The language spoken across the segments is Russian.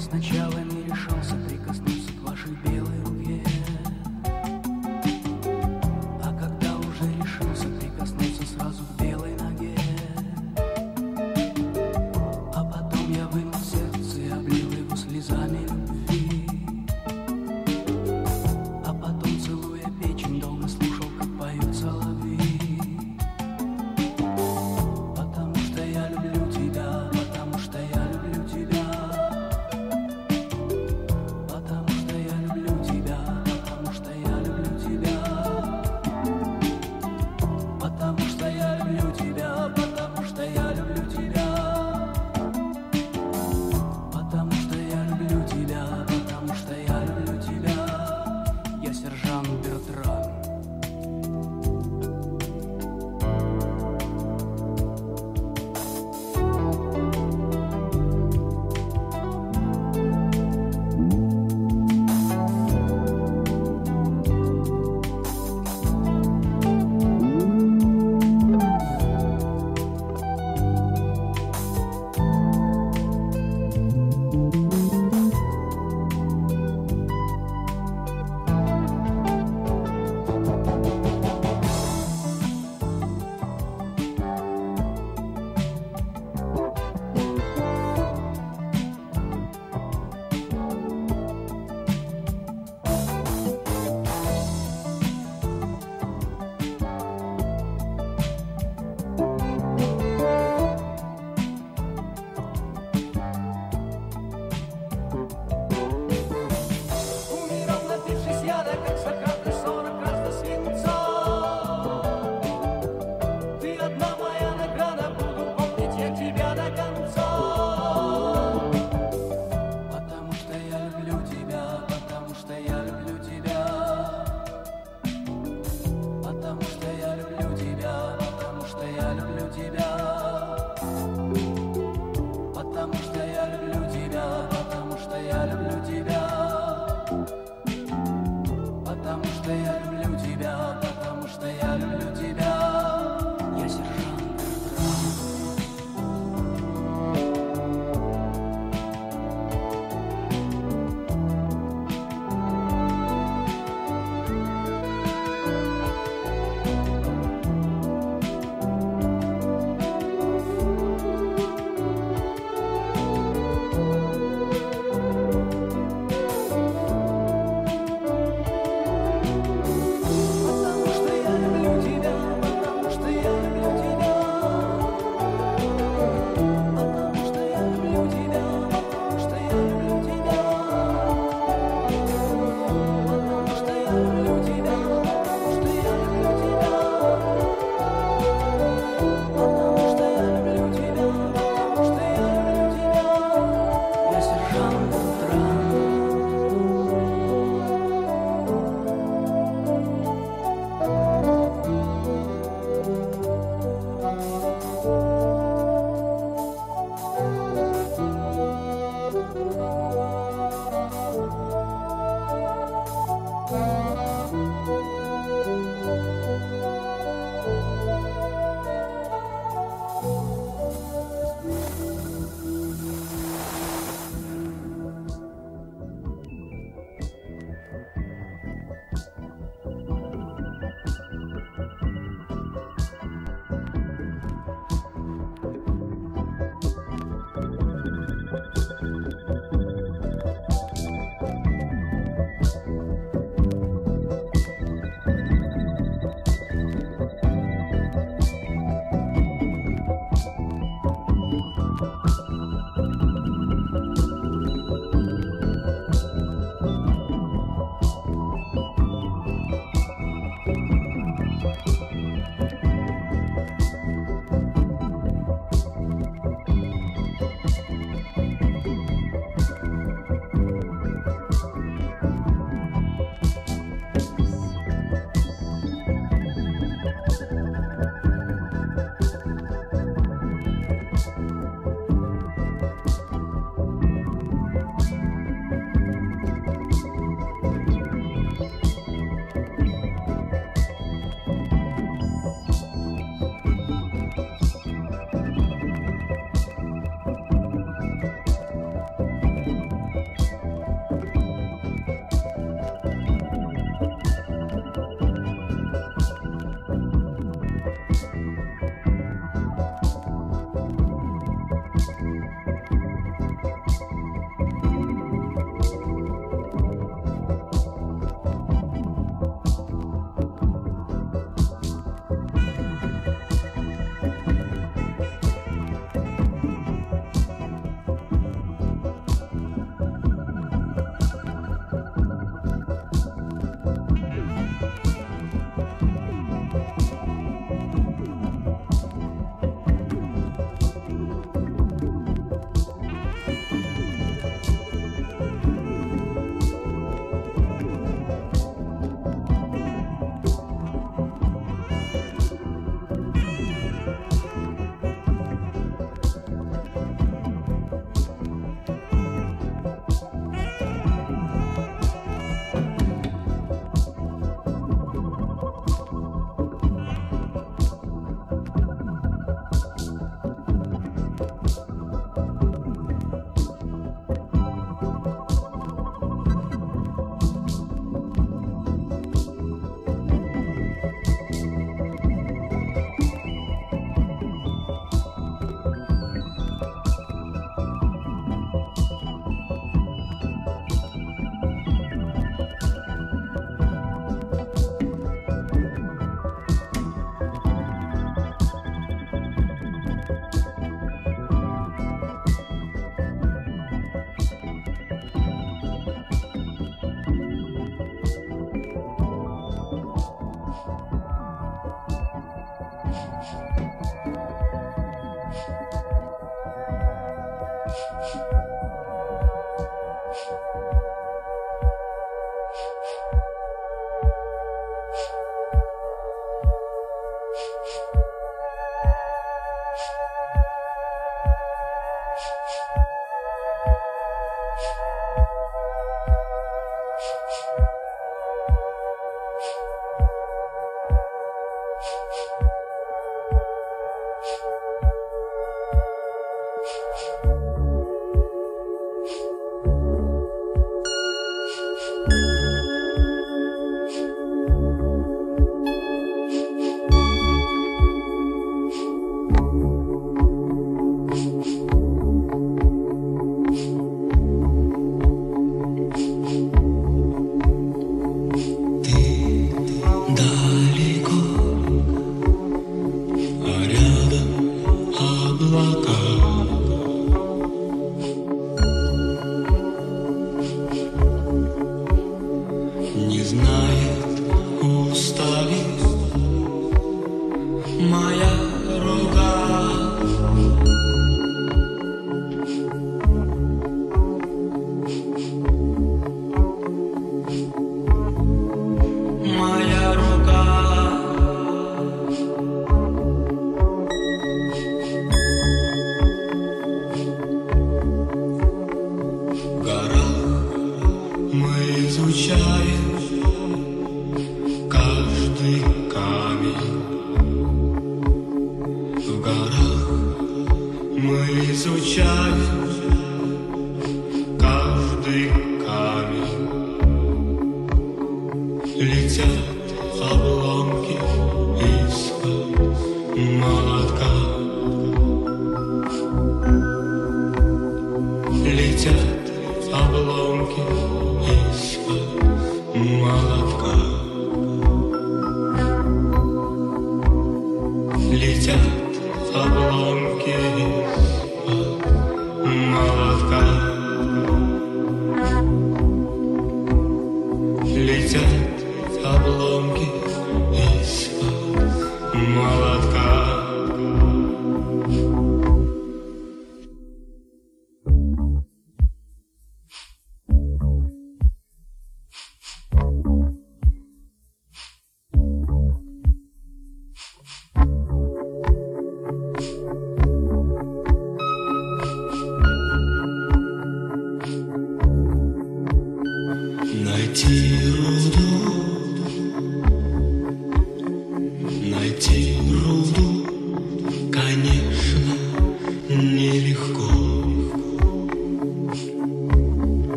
сначала не решался прикоснуться к вашей белой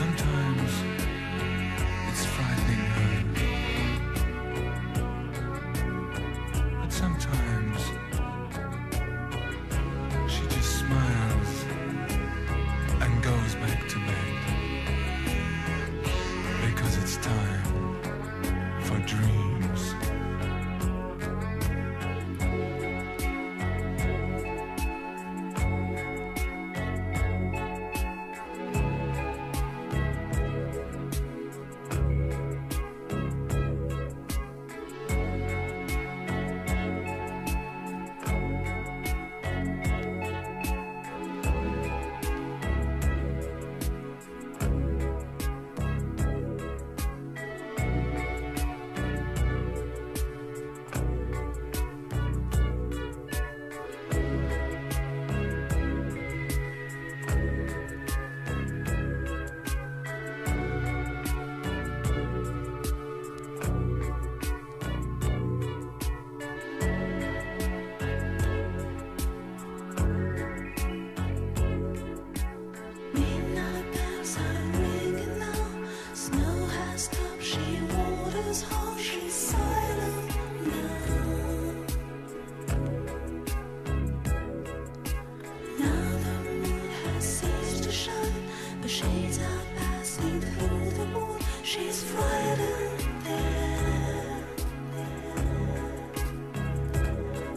Sometimes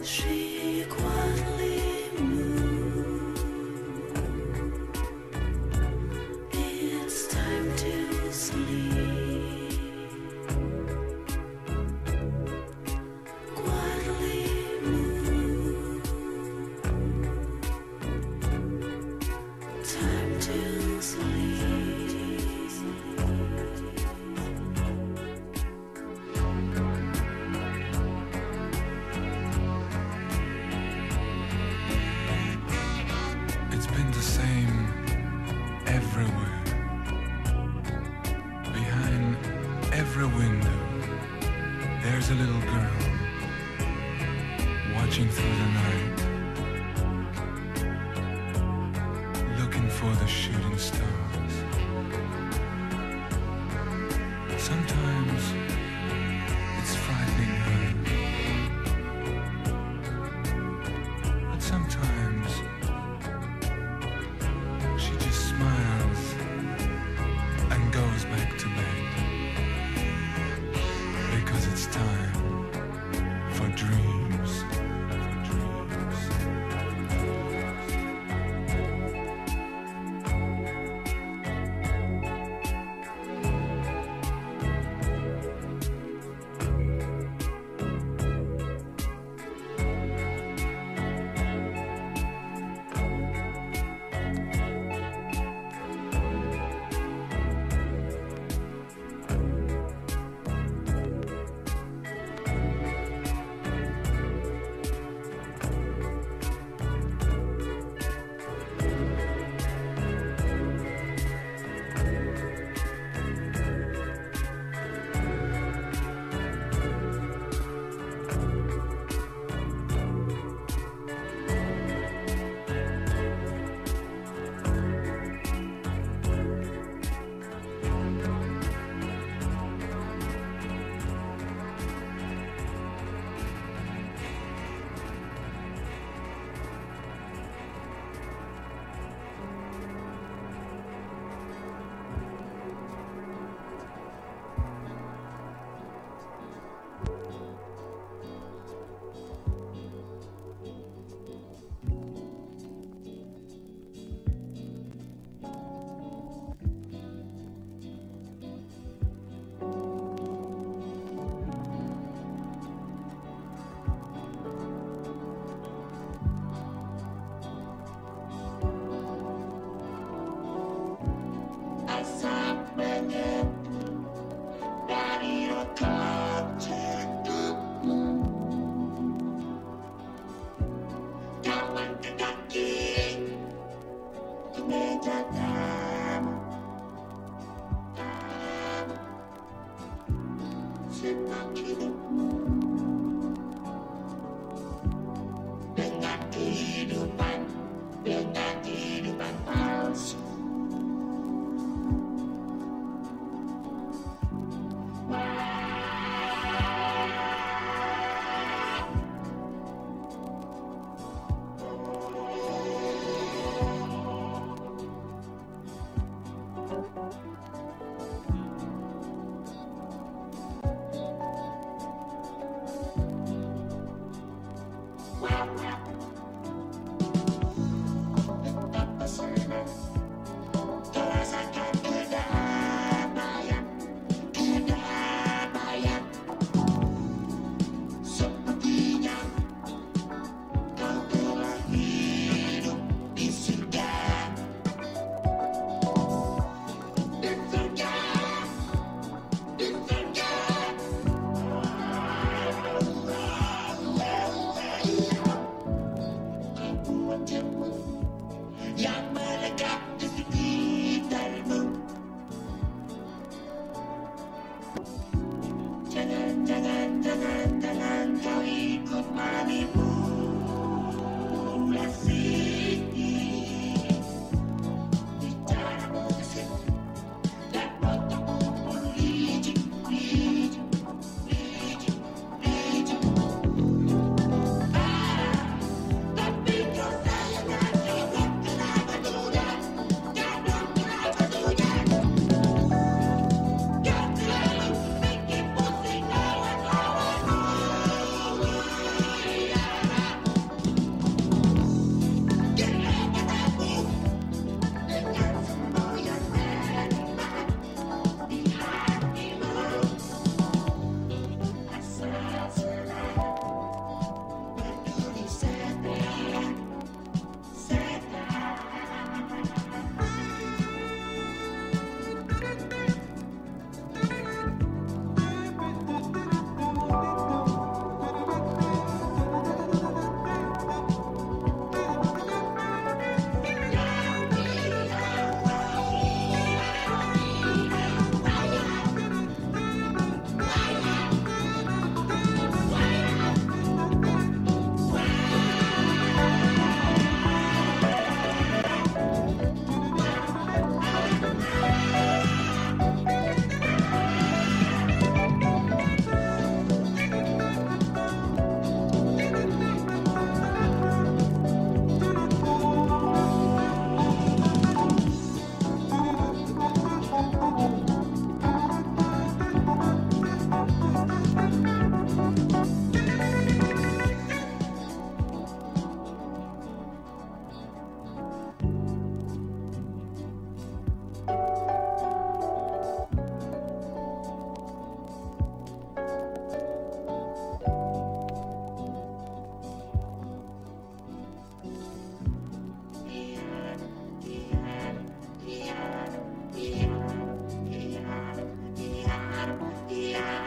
sweet.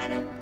better.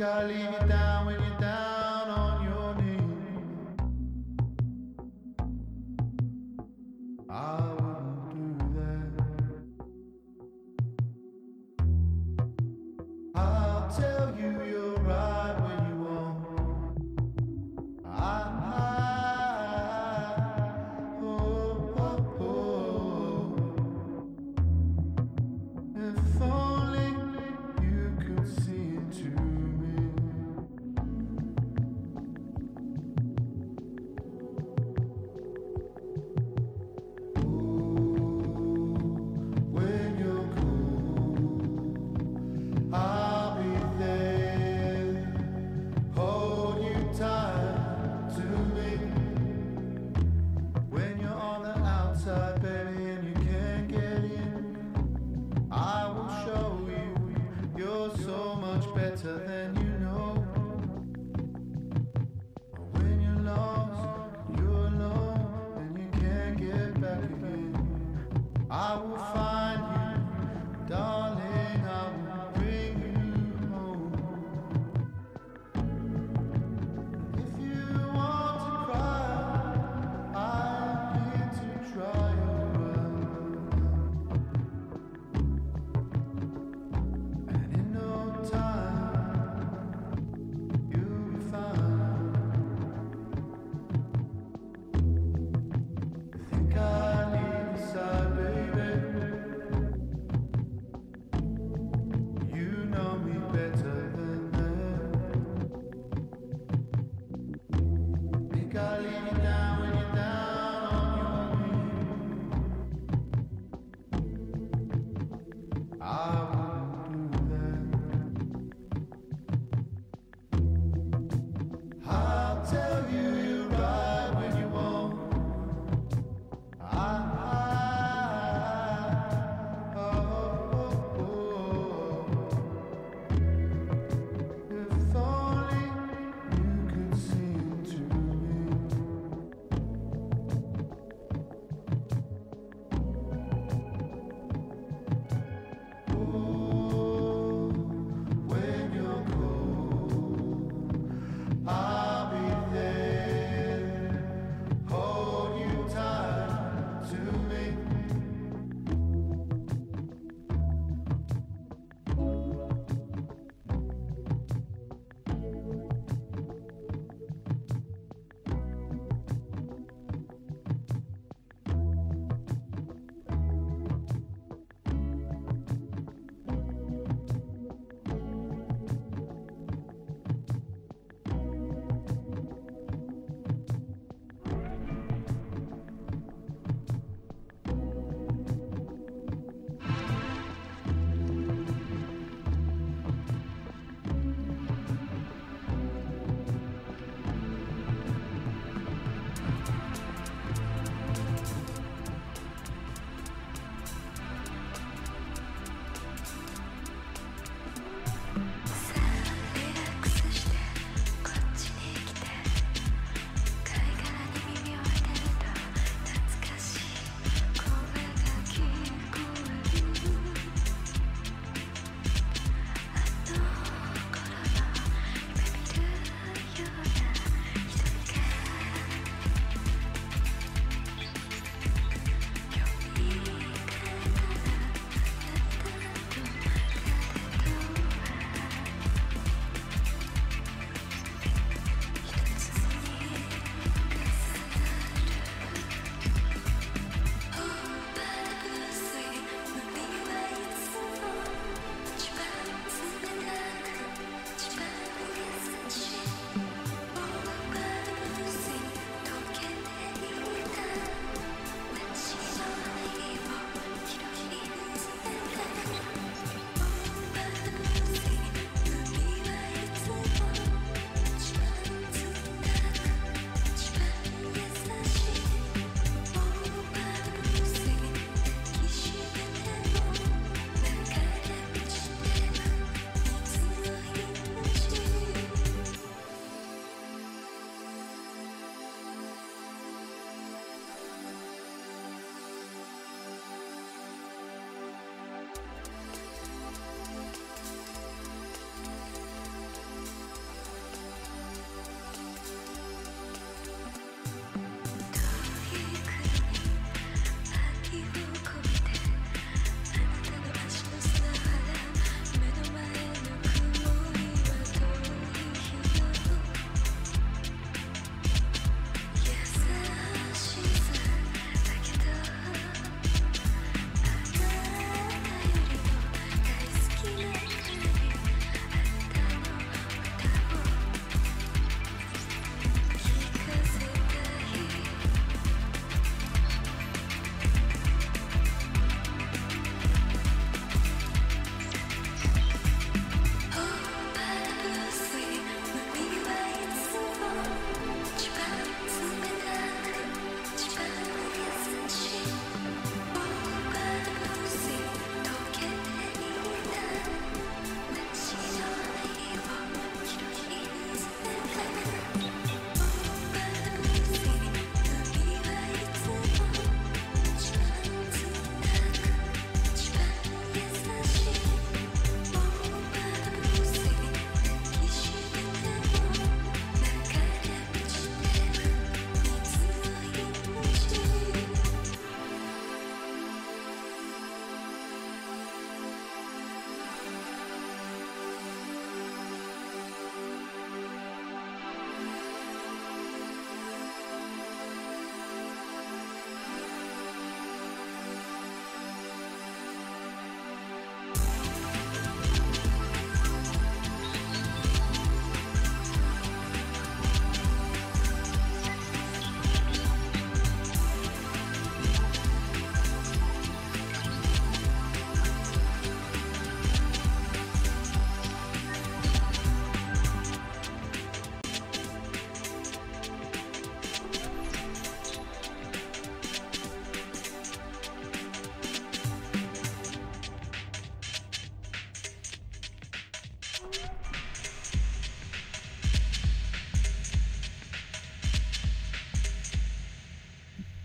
Nunca limitar.